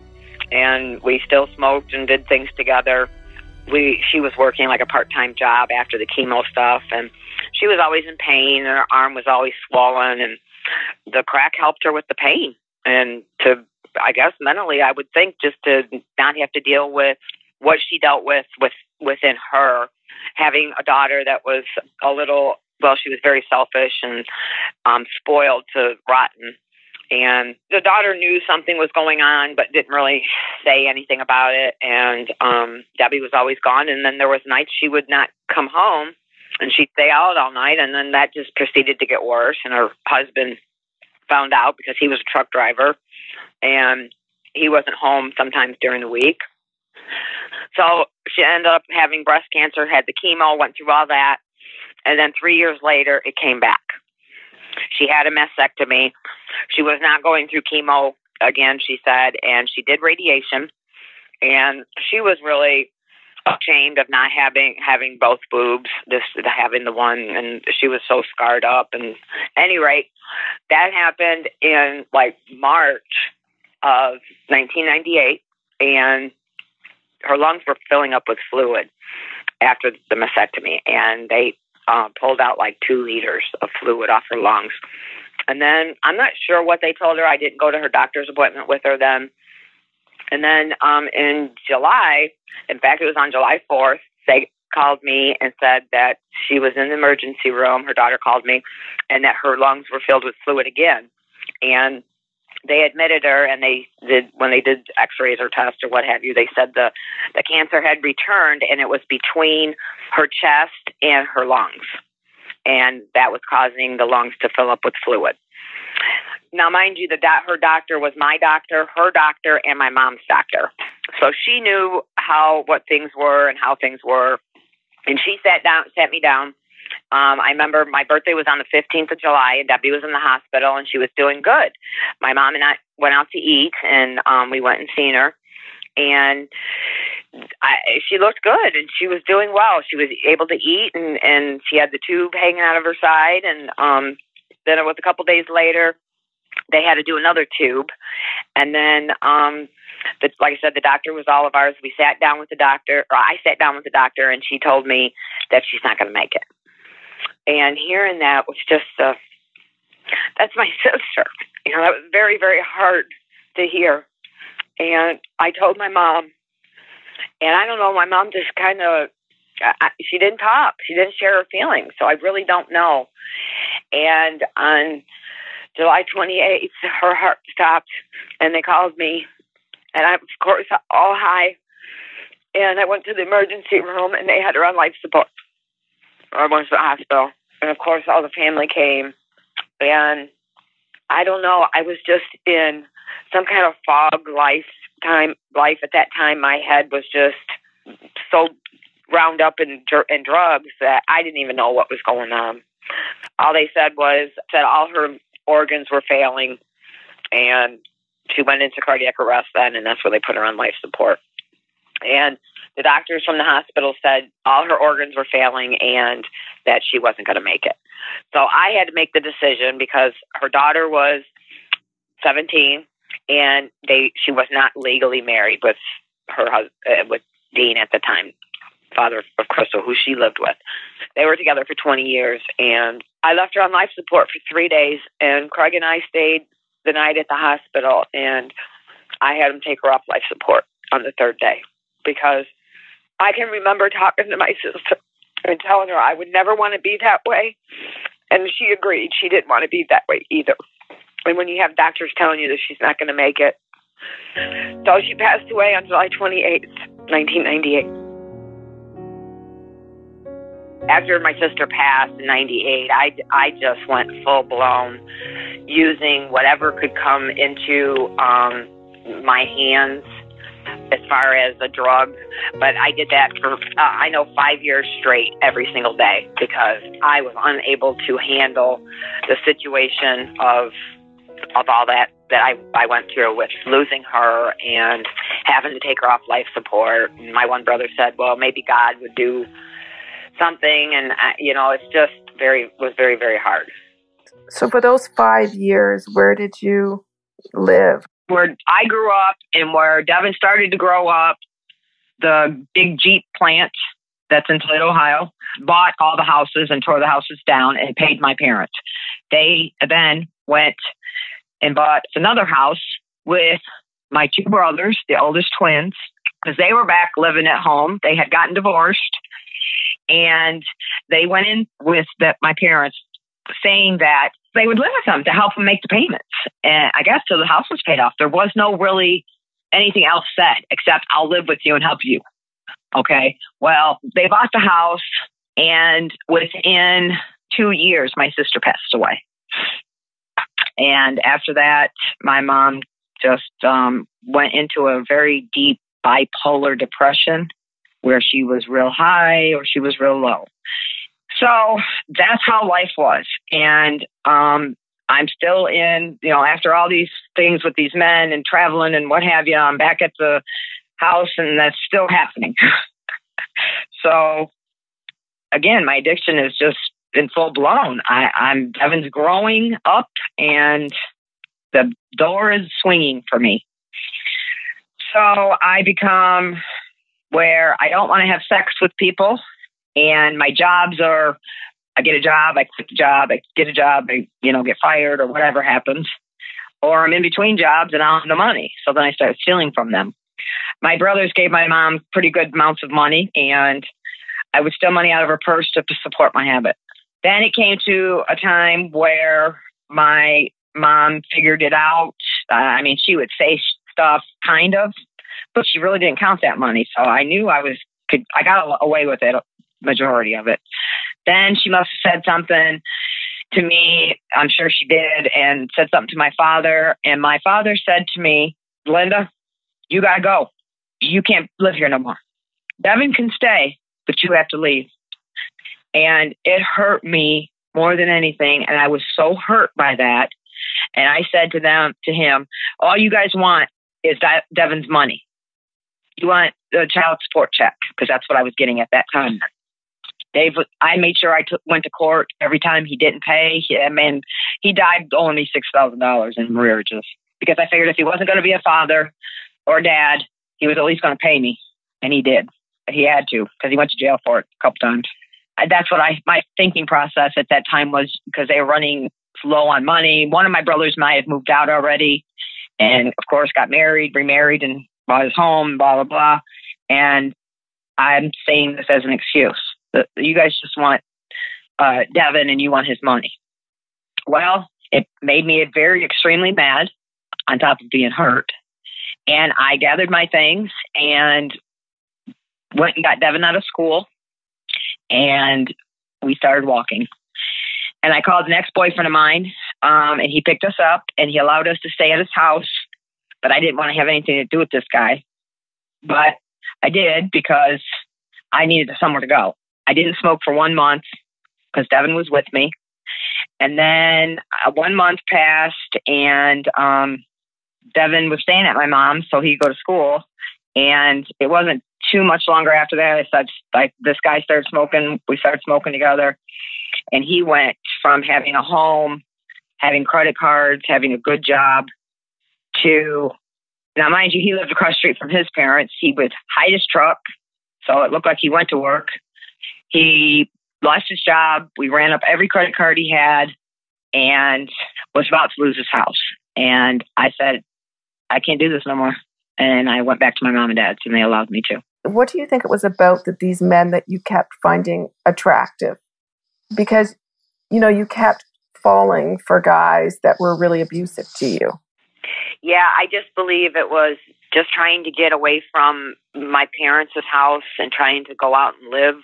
and we still smoked and did things together. We she was working like a part time job after the chemo stuff, and she was always in pain, and her arm was always swollen, and the crack helped her with the pain and to I guess mentally, I would think just to not have to deal with what she dealt with with within her, having a daughter that was a little well, she was very selfish and um, spoiled to rotten. And the daughter knew something was going on, but didn't really say anything about it. And um, Debbie was always gone. And then there was nights she would not come home, and she'd stay out all night. And then that just proceeded to get worse. And her husband found out because he was a truck driver and he wasn't home sometimes during the week. So she ended up having breast cancer, had the chemo, went through all that, and then three years later it came back. She had a mastectomy. She was not going through chemo again, she said, and she did radiation. And she was really ashamed of not having having both boobs, just having the one, and she was so scarred up. And any rate, that happened in like March of 1998, and her lungs were filling up with fluid after the mastectomy, and they uh, pulled out like two liters of fluid off her lungs. And then I'm not sure what they told her. I didn't go to her doctor's appointment with her then. And then um, in July, in fact, it was on July 4th, they called me and said that she was in the emergency room. Her daughter called me, and that her lungs were filled with fluid again. And they admitted her, and they did when they did X-rays or tests or what have you. They said the the cancer had returned, and it was between her chest and her lungs, and that was causing the lungs to fill up with fluid. Now, mind you, the do- her doctor was my doctor, her doctor, and my mom's doctor. So she knew how what things were and how things were. And she sat down, sat me down. Um, I remember my birthday was on the 15th of July, and Debbie was in the hospital, and she was doing good. My mom and I went out to eat, and um, we went and seen her, and I, she looked good, and she was doing well. She was able to eat, and and she had the tube hanging out of her side, and um, then it was a couple days later they had to do another tube, and then um, the, like I said, the doctor was all of ours. We sat down with the doctor, or I sat down with the doctor, and she told me that she's not going to make it. And hearing that was just uh, that's my sister. You know, that was very very hard to hear. And I told my mom, and I don't know, my mom just kind of she didn't talk. She didn't share her feelings, so I really don't know. And on July 28th, her heart stopped, and they called me, and I, of course, all high. And I went to the emergency room, and they had her on life support. I went to the hospital, and of course, all the family came, and I don't know. I was just in some kind of fog lifetime life at that time. My head was just so round up in in drugs that I didn't even know what was going on. All they said was that all her organs were failing, and she went into cardiac arrest then, and that's when they put her on life support. And the doctors from the hospital said all her organs were failing and that she wasn't going to make it. So I had to make the decision because her daughter was 17 and they she was not legally married with her husband uh, with Dean at the time, father of Crystal, who she lived with. They were together for 20 years, and I left her on life support for three days, and Craig and I stayed the night at the hospital, and I had him take her off life support on the third day because I can remember talking to my sister and telling her I would never want to be that way, and she agreed. She didn't want to be that way either. And when you have doctors telling you that she's not going to make it, so she passed away on July 28th, 1998 after my sister passed in 98 i i just went full blown using whatever could come into um my hands as far as a drug, but I did that for, uh, I know, five years straight every single day because I was unable to handle the situation of of all that that I, I went through with losing her and having to take her off life support. And my one brother said, well, maybe God would do something. And, I, you know, it's just very, was very, very hard. So for those five years, where did you live? Where I grew up and where Devin started to grow up, the big Jeep plant that's in Toledo, Ohio, bought all the houses and tore the houses down and paid my parents. They then went and bought another house with my two brothers, the oldest twins, because they were back living at home. They had gotten divorced and they went in with the, my parents saying that they would live with them to help them make the payments. And I guess so the house was paid off. There was no really anything else said except I'll live with you and help you. Okay. Well, they bought the house and within two years, my sister passed away. And after that, my mom just um, went into a very deep bipolar depression where she was real high or she was real low. So that's how life was. And um, I'm still in, you know, after all these things with these men and traveling and what have you, I'm back at the house and that's still happening. so again, my addiction is just in full blown. I, I'm Devin's growing up, and the door is swinging for me. So I become where I don't want to have sex with people, and my jobs are. I get a job, I quit the job, I get a job, I you know get fired or whatever happens, or I'm in between jobs and I don't have the money. So then I start stealing from them. My brothers gave my mom pretty good amounts of money, and I would steal money out of her purse to support my habit. Then it came to a time where my mom figured it out. Uh, I mean, she would say stuff, kind of, but she really didn't count that money. So I knew I was could I got away with it, majority of it. Then she must have said something to me. I'm sure she did, and said something to my father. And my father said to me, "Linda, you gotta go. You can't live here no more. Devin can stay, but you have to leave." And it hurt me more than anything. And I was so hurt by that. And I said to them, to him, all you guys want is Devin's money. You want the child support check because that's what I was getting at that time. Dave, I made sure I took, went to court every time he didn't pay. He, I mean, he died owing me six thousand dollars in arrearages because I figured if he wasn't going to be a father or dad, he was at least going to pay me, and he did. He had to because he went to jail for it a couple times that's what I my thinking process at that time was because they were running low on money. One of my brothers and I moved out already, and of course got married, remarried, and bought his home. Blah blah blah. And I'm saying this as an excuse. You guys just want uh, Devin and you want his money. Well, it made me very extremely mad, on top of being hurt. And I gathered my things and went and got Devin out of school and we started walking. And I called an ex boyfriend of mine, um, and he picked us up and he allowed us to stay at his house. But I didn't want to have anything to do with this guy. But I did because I needed somewhere to go. I didn't smoke for one month because Devin was with me. And then uh, one month passed, and um, Devin was staying at my mom's, so he'd go to school. And it wasn't too much longer after that, I said, this guy started smoking. We started smoking together. And he went from having a home, having credit cards, having a good job to, now, mind you, he lived across the street from his parents. He would hide his truck. So it looked like he went to work. He lost his job. We ran up every credit card he had and was about to lose his house. And I said, I can't do this no more. And I went back to my mom and dad's and they allowed me to what do you think it was about that these men that you kept finding attractive? Because, you know, you kept falling for guys that were really abusive to you. Yeah, I just believe it was just trying to get away from my parents' house and trying to go out and live.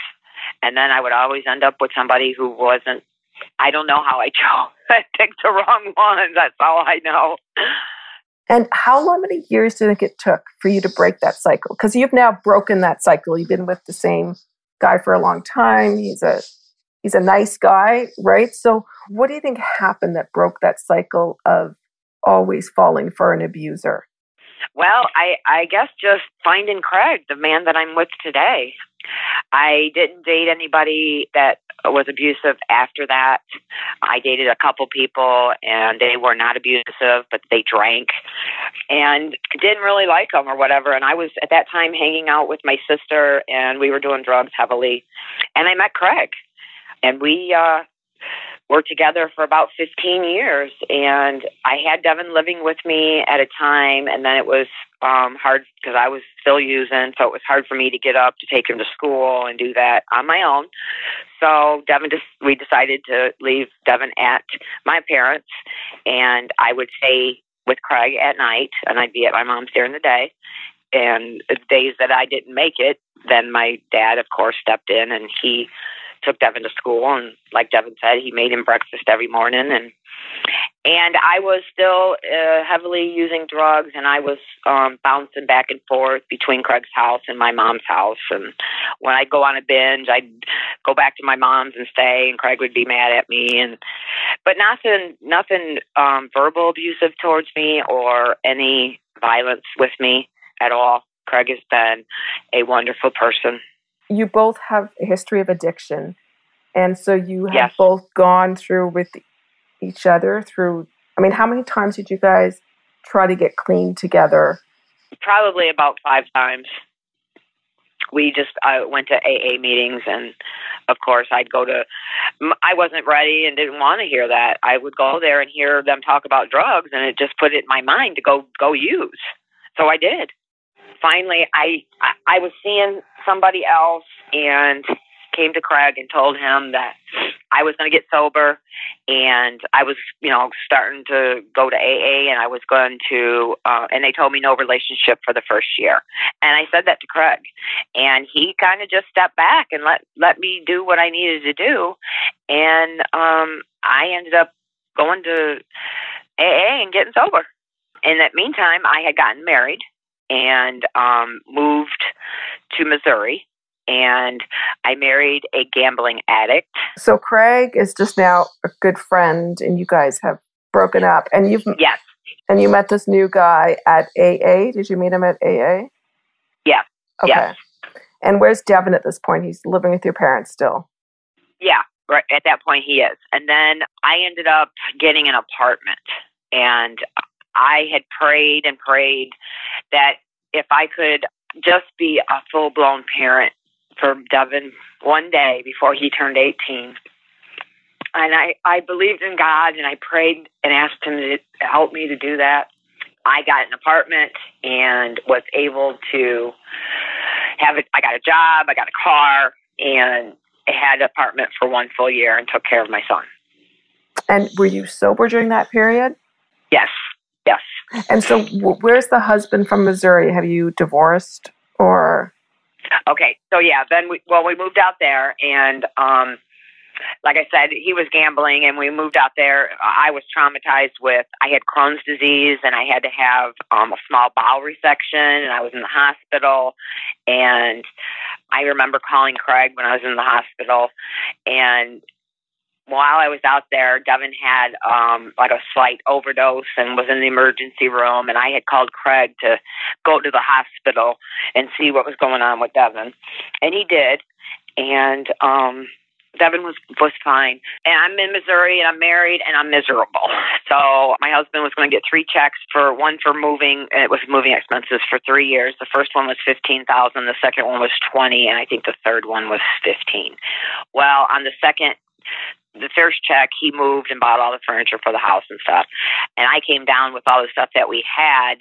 And then I would always end up with somebody who wasn't, I don't know how I chose. I picked the wrong one. That's all I know. And how long many years do you think it took for you to break that cycle? Because you've now broken that cycle. You've been with the same guy for a long time. He's a he's a nice guy, right? So what do you think happened that broke that cycle of always falling for an abuser? Well, I I guess just finding Craig, the man that I'm with today. I didn't date anybody that was abusive after that. I dated a couple people and they were not abusive, but they drank and didn't really like them or whatever. And I was at that time hanging out with my sister and we were doing drugs heavily. And I met Craig and we, uh, were together for about 15 years and I had Devin living with me at a time and then it was um hard because I was still using so it was hard for me to get up to take him to school and do that on my own. So Devin just we decided to leave Devin at my parents and I would stay with Craig at night and I'd be at my mom's during the day. And the days that I didn't make it, then my dad of course stepped in and he took Devin to school and like Devin said, he made him breakfast every morning and and I was still uh, heavily using drugs and I was um bouncing back and forth between Craig's house and my mom's house and when I'd go on a binge I'd go back to my mom's and stay and Craig would be mad at me and but nothing nothing um verbal abusive towards me or any violence with me at all. Craig has been a wonderful person you both have a history of addiction. And so you have Yes. both gone through with each other through I mean, how many times did you guys try to get clean together? probably about five times. We just I went to AA meetings, and of course, I'd go to. I wasn't ready and didn't want to hear that. I would go there and hear them talk about drugs, and it just put it in my mind to go go use. So I did. Finally, I I, I was seeing somebody else, and came to Craig and told him that I was going to get sober and I was, you know, starting to go to AA and I was going to, uh, and they told me no relationship for the first year. And I said that to Craig and he kind of just stepped back and let, let me do what I needed to do. And, um, I ended up going to AA and getting sober. In that meantime, I had gotten married and, um, moved to Missouri and I married a gambling addict. So Craig is just now a good friend and you guys have broken up and you've Yes. and you met this new guy at AA. Did you meet him at AA? Yeah. Okay. Yes. And where's Devin at this point? He's living with your parents still. Yeah, right at that point he is. And then I ended up getting an apartment and I had prayed and prayed that if I could just be a full blown parent for Devin one day before he turned 18. And I, I believed in God and I prayed and asked him to help me to do that. I got an apartment and was able to have it. I got a job, I got a car, and had an apartment for one full year and took care of my son. And were you sober during that period? Yes, yes. And so where's the husband from Missouri? Have you divorced or Okay, so yeah, then we well we moved out there and um like I said, he was gambling and we moved out there. I was traumatized with I had Crohn's disease and I had to have um a small bowel resection and I was in the hospital and I remember calling Craig when I was in the hospital and while I was out there, Devin had um like a slight overdose and was in the emergency room and I had called Craig to go to the hospital and see what was going on with Devin. And he did. And um Devin was was fine. And I'm in Missouri and I'm married and I'm miserable. So my husband was going to get three checks for one for moving it was moving expenses for 3 years. The first one was 15,000, the second one was 20 and I think the third one was 15. Well, on the second the first check, he moved and bought all the furniture for the house and stuff. And I came down with all the stuff that we had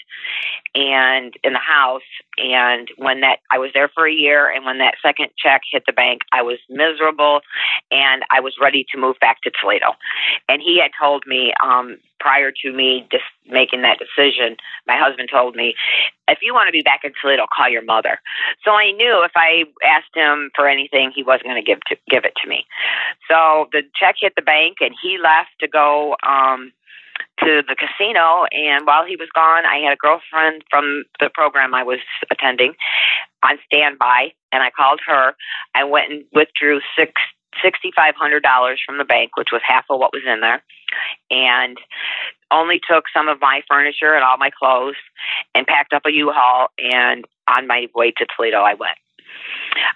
and in the house. And when that, I was there for a year. And when that second check hit the bank, I was miserable and I was ready to move back to Toledo. And he had told me, um, prior to me just making that decision, my husband told me, if you want to be back in Toledo, call your mother. So I knew if I asked him for anything, he wasn't going to give to give it to me. So the check hit the bank, and he left to go um, to the casino, and while he was gone, I had a girlfriend from the program I was attending on standby, and I called her. I went and withdrew six $6,500 from the bank, which was half of what was in there, and only took some of my furniture and all my clothes and packed up a U-Haul. And on my way to Toledo, I went.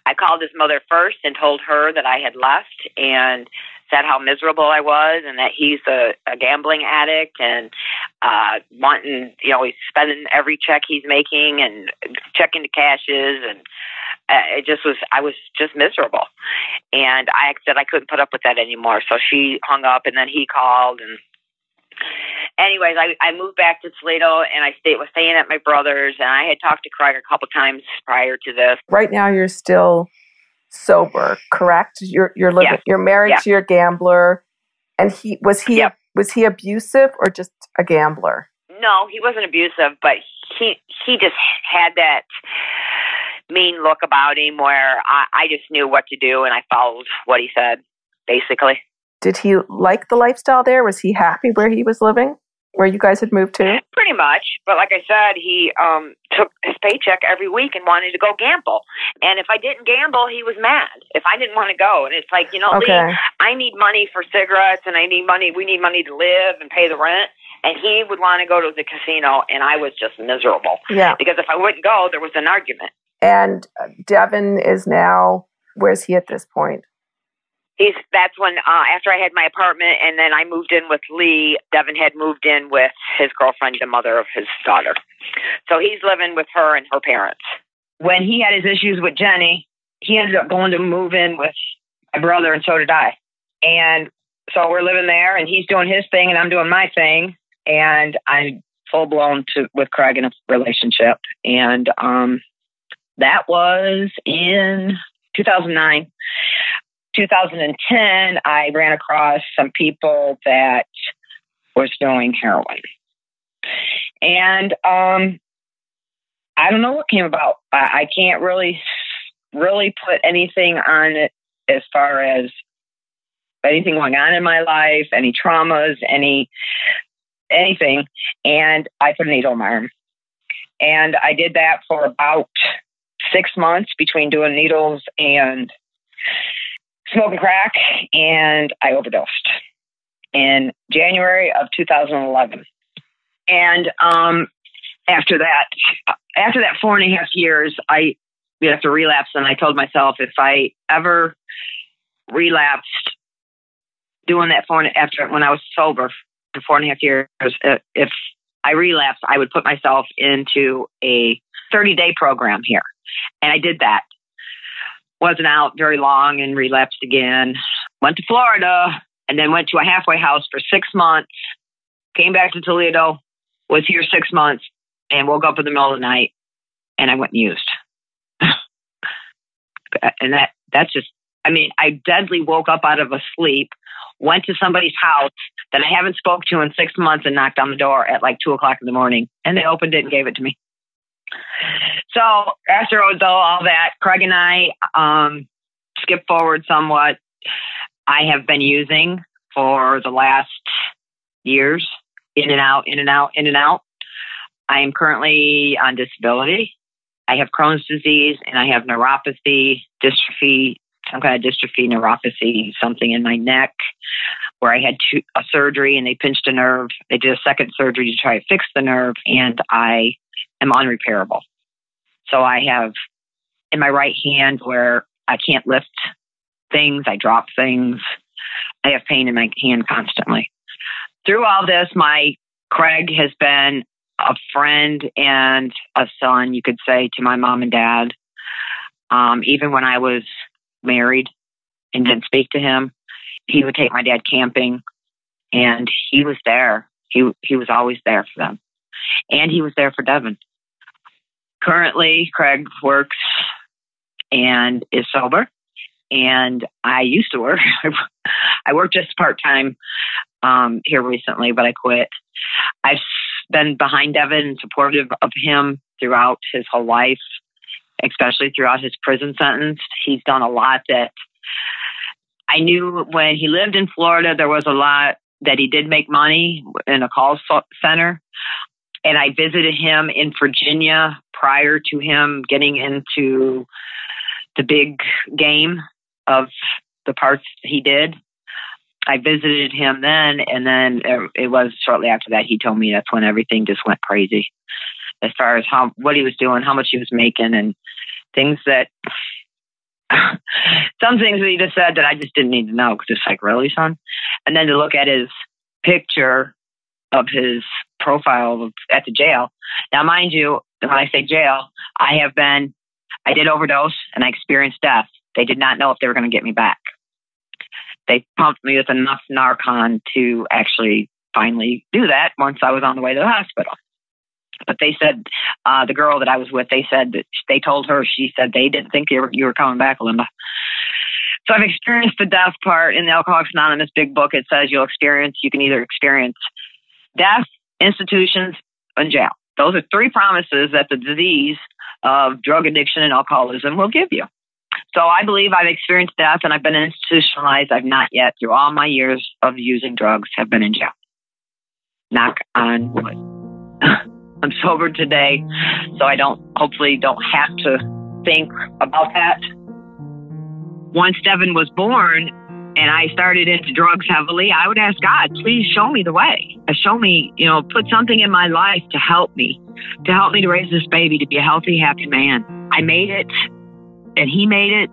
I called his mother first and told her that I had left and said how miserable I was and that he's a, a gambling addict and uh wanting you know he's spending every check he's making and checking the cashes and uh, it just was I was just miserable and I said I couldn't put up with that anymore so she hung up and then he called and anyways, I, I moved back to Toledo and I stayed was staying at my brother's and I had talked to Craig a couple times prior to this. Right now you're still sober, correct? You're you're living Yeah. you're married Yeah. to your gambler and he was he Yep. was he abusive or just a gambler? No, he wasn't abusive, but he he just had that mean look about him where I, I just knew what to do and I followed what he said, basically. Did he like the lifestyle there? Was he happy where he was living? Where you guys had moved to? Pretty much. But like I said, he um took his paycheck every week and wanted to go gamble. And if I didn't gamble, he was mad. If I didn't want to go. And it's like, you know, Lee, I need money for cigarettes and I need money we need money to live and pay the rent. And he would want to go to the casino and I was just miserable. Yeah. Because if I wouldn't go, there was an argument. And Devin is now where's he at this point? He's that's when uh, after I had my apartment and then I moved in with Lee. Devin had moved in with his girlfriend, the mother of his daughter. So he's living with her and her parents. When he had his issues with Jenny, he ended up going to move in with my brother, and so did I. And so we're living there, and he's doing his thing, and I'm doing my thing, and I'm full blown to with Craig in a relationship, and um, that was in 2009. 2010, I ran across some people that was doing heroin. And um, I don't know what came about. I, I can't really, really put anything on it as far as anything going on in my life, any traumas, any anything. And I put a needle in my arm. And I did that for about six months between doing needles and smoking crack, and I overdosed in January of 2011. And um, after that, after that four and a half years, I after relapse, and I told myself if I ever relapsed doing that four and- after when I was sober for four and a half years, uh, if I relapsed, I would put myself into a 30 day program here, and I did that wasn't out very long and relapsed again. Went to Florida and then went to a halfway house for six months. Came back to Toledo, was here six months, and woke up in the middle of the night and I went and used. and that that's just I mean, I deadly woke up out of a sleep, went to somebody's house that I haven't spoke to in six months and knocked on the door at like two o'clock in the morning. And they opened it and gave it to me. So after all that, Craig and I um, skip forward somewhat. I have been using for the last years, in and out, in and out, in and out. I am currently on disability. I have Crohn's disease and I have neuropathy, dystrophy, some kind of dystrophy, neuropathy, something in my neck where I had two, a surgery and they pinched a nerve. They did a second surgery to try to fix the nerve and I am unrepairable. So I have in my right hand where I can't lift things, I drop things. I have pain in my hand constantly. Through all this, my Craig has been a friend and a son, you could say, to my mom and dad. Um, even when I was married and didn't speak to him, he would take my dad camping, and he was there. He he was always there for them, and he was there for Devin. Currently, Craig works and is sober, and I used to work. I worked just part time um, here recently, but I quit. I've been behind Devin and supportive of him throughout his whole life, especially throughout his prison sentence. He's done a lot that I knew when he lived in Florida, there was a lot that he did make money in a call center. And I visited him in Virginia prior to him getting into the big game of the parts he did. I visited him then, and then er, it was shortly after that he told me that's when everything just went crazy, as far as how what he was doing, how much he was making, and things that some things that he just said that I just didn't need to know because it's like really, son. And then to look at his picture of his profile at the jail. Now, mind you, when I say jail, I have been, I did overdose and I experienced death. They did not know if they were going to get me back they pumped me with enough Narcan to actually finally do that once I was on the way to the hospital. But they said, uh, the girl that I was with, they said that they told her, she said they didn't think you were, you were coming back, Linda. So I've experienced the death part in the Alcoholics Anonymous big book. It says you'll experience, you can either experience death, institutions, and jail. Those are three promises that the disease of drug addiction and alcoholism will give you. So I believe I've experienced death and I've been institutionalized. I've not yet, through all my years of using drugs, have been in jail. Knock on wood. I'm sober today, so I don't, hopefully, don't have to think about that. Once Devin was born and I started into drugs heavily, I would ask God, please show me the way. Uh, show me, you know, put something in my life to help me, to help me to raise this baby to be a healthy, happy man. I made it and he made it.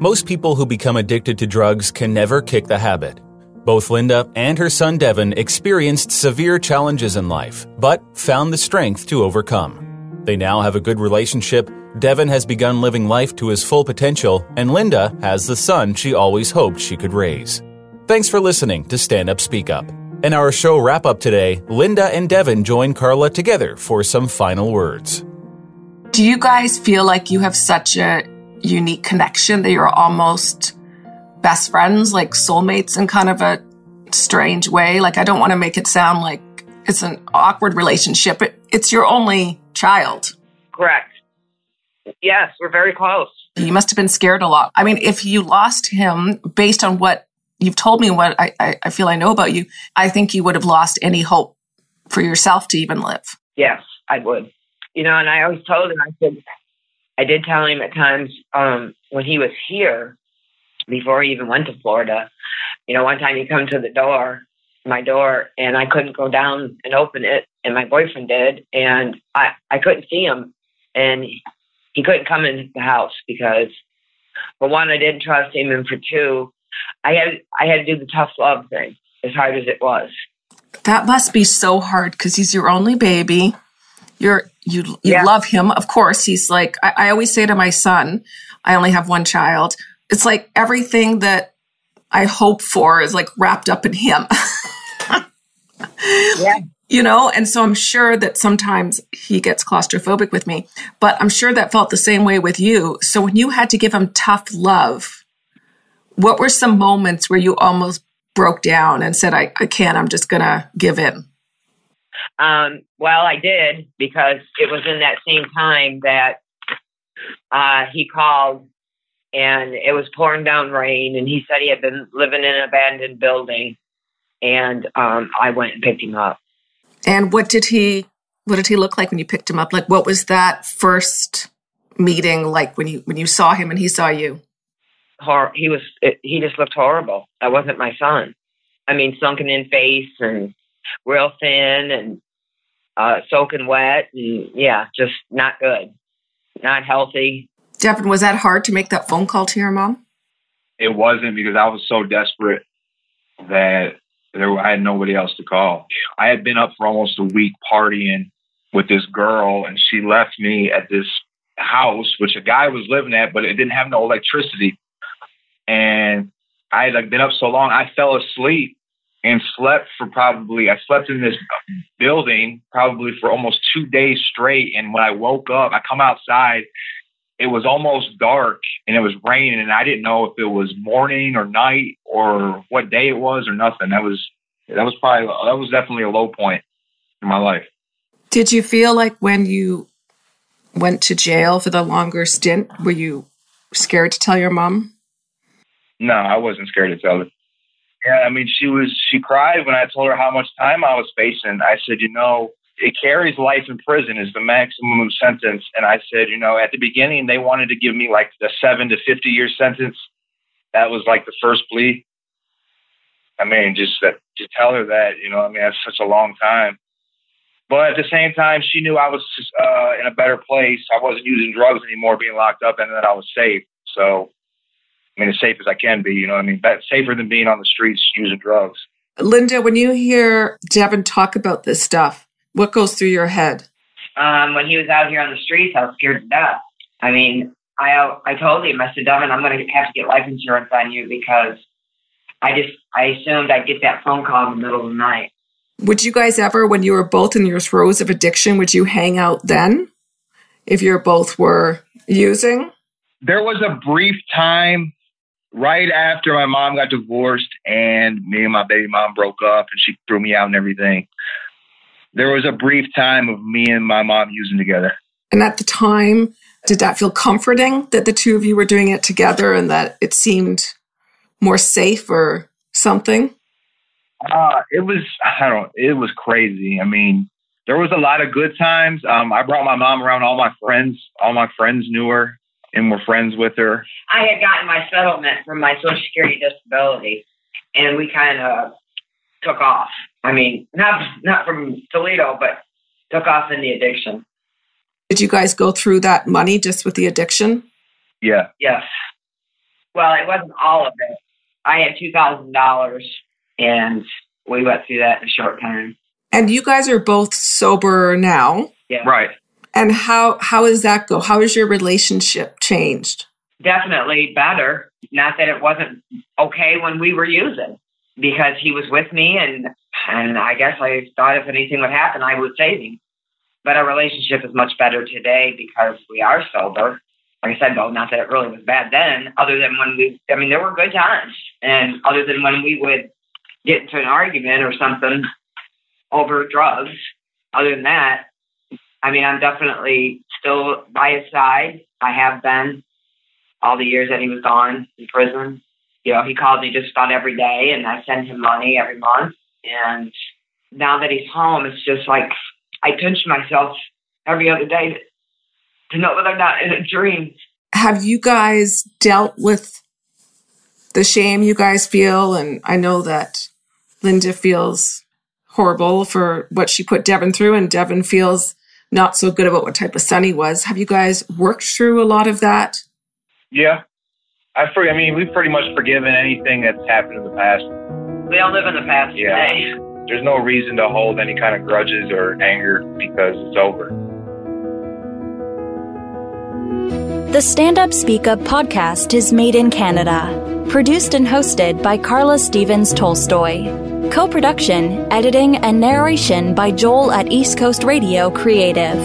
Most people who become addicted to drugs can never kick the habit. Both Linda and her son Devin experienced severe challenges in life, but found the strength to overcome. They now have a good relationship. Devin has begun living life to his full potential, and Linda has the son she always hoped she could raise. Thanks for listening to Stand Up Speak Up. In our show wrap up today, Linda and Devin join Carla together for some final words. Do you guys feel like you have such a unique connection that you're almost best friends, like soulmates in kind of a strange way. Like, I don't want to make it sound like it's an awkward relationship. It, it's your only child. Correct. Yes, we're very close. You must have been scared a lot. I mean, if you lost him based on what you've told me and what I, I, I feel I know about you, I think you would have lost any hope for yourself to even live. Yes, I would. You know, and I always told him, I said, I did tell him at times um, when he was here, before he even went to Florida, you know, one time he come to the door, my door, and I couldn't go down and open it, and my boyfriend did, and I I couldn't see him, and he couldn't come in the house because, for one, I didn't trust him, and for two, I had I had to do the tough love thing as hard as it was. That must be so hard because he's your only baby. You're you you yeah. love him, of course. He's like I, I always say to my son, I only have one child. It's like everything that I hope for is like wrapped up in him. yeah. You know, and so I'm sure that sometimes he gets claustrophobic with me, but I'm sure that felt the same way with you. So when you had to give him tough love, what were some moments where you almost broke down and said, I, I can't, I'm just going to give in? Um, well, I did because it was in that same time that uh, he called and it was pouring down rain and he said he had been living in an abandoned building and um, I went and picked him up. And what did he what did he look like when you picked him up? Like what was that first meeting like when you when you saw him and he saw you? Hor- he was it, he just looked horrible. That wasn't my son. I mean, sunken in face and real thin and uh, soaking wet, and yeah, just not good, not healthy. Devin, was that hard to make that phone call to your mom? It wasn't because I was so desperate that there I had nobody else to call. I had been up for almost a week partying with this girl, and she left me at this house, which a guy was living at, but it didn't have no electricity. And I had like been up so long, I fell asleep and slept for probably I slept in this building probably for almost two days straight. And when I woke up, I come outside, it was almost dark and it was raining, and I didn't know if it was morning or night or what day it was or nothing. That was that was probably that was definitely a low point in my life. Did you feel like when you went to jail for the longer stint, were you scared to tell your mom? No, I wasn't scared to tell her Yeah, I mean, she was she cried when I told her how much time I was facing. I said, you know, it carries life in prison is the maximum sentence, and I said, you know, at the beginning they wanted to give me like a seven to fifty year sentence. That was like the first plea. I mean, just that to tell her that, you know, I mean, that's such a long time. But at the same time, she knew I was uh, in a better place. I wasn't using drugs anymore, being locked up, and that I was safe. So, I mean, as safe as I can be, you know, I mean, that's safer than being on the streets using drugs. Linda, when you hear Devin talk about this stuff, what goes through your head? Um, when he was out here on the streets, I was scared to death. I mean, I I told him, I said, Devin, I'm going to have to get life insurance on you because I just I assumed I'd get that phone call in the middle of the night. Would you guys ever, when you were both in your throes of addiction, would you hang out then if you both were using? There was a brief time right after my mom got divorced and me and my baby mom broke up and she threw me out and everything. There was a brief time of me and my mom using together. And at the time, did that feel comforting that the two of you were doing it together and that it seemed more safe or something? Uh, it was I don't it was crazy. I mean, there was a lot of good times. Um, I brought my mom around all my friends. All my friends knew her and were friends with her. I had gotten my settlement from my Social Security disability, and we kind of took off. I mean, not not from Toledo, but took off in the addiction. Did you guys go through that money just with the addiction? Yeah. Yes. Well, it wasn't all of it. I had two thousand dollars, and we went through that in a short time. And you guys are both sober now. Yeah. Right. And how how does that go? How has your relationship changed? Definitely better. Not that it wasn't okay when we were using, because he was with me, and and I guess I thought if anything would happen, I would save him. But our relationship is much better today because we are sober. Like I said, though, not that it really was bad then, other than when we, I mean, there were good times. And other than when we would get into an argument or something over drugs, other than that, I mean, I'm definitely still by his side. I have been all the years that he was gone in prison. You know, he called me just about every day, and I send him money every month. And now that he's home, it's just like I pinch myself every other day to know that I'm not in a dream. Have you guys dealt with the shame you guys feel? And I know that Linda feels horrible for what she put Devin through, and Devin feels not so good about what type of son he was. Have you guys worked through a lot of that? Yeah. I for, I mean, we've pretty much forgiven anything that's happened in the past. We all live in the past Yeah. today. There's no reason to hold any kind of grudges or anger because it's over. The Stand Up Speak Up podcast is made in Canada. Produced and hosted by Carla Stevens Tolstoy. Co production, editing, and narration by Joel at East Coast Radio Creative.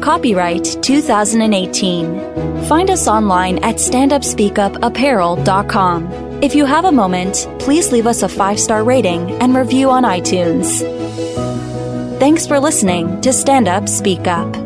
Copyright 2018. Find us online at standupspeakupapparel.com. If you have a moment, please leave us a five star rating and review on iTunes. Thanks for listening to Stand Up Speak Up.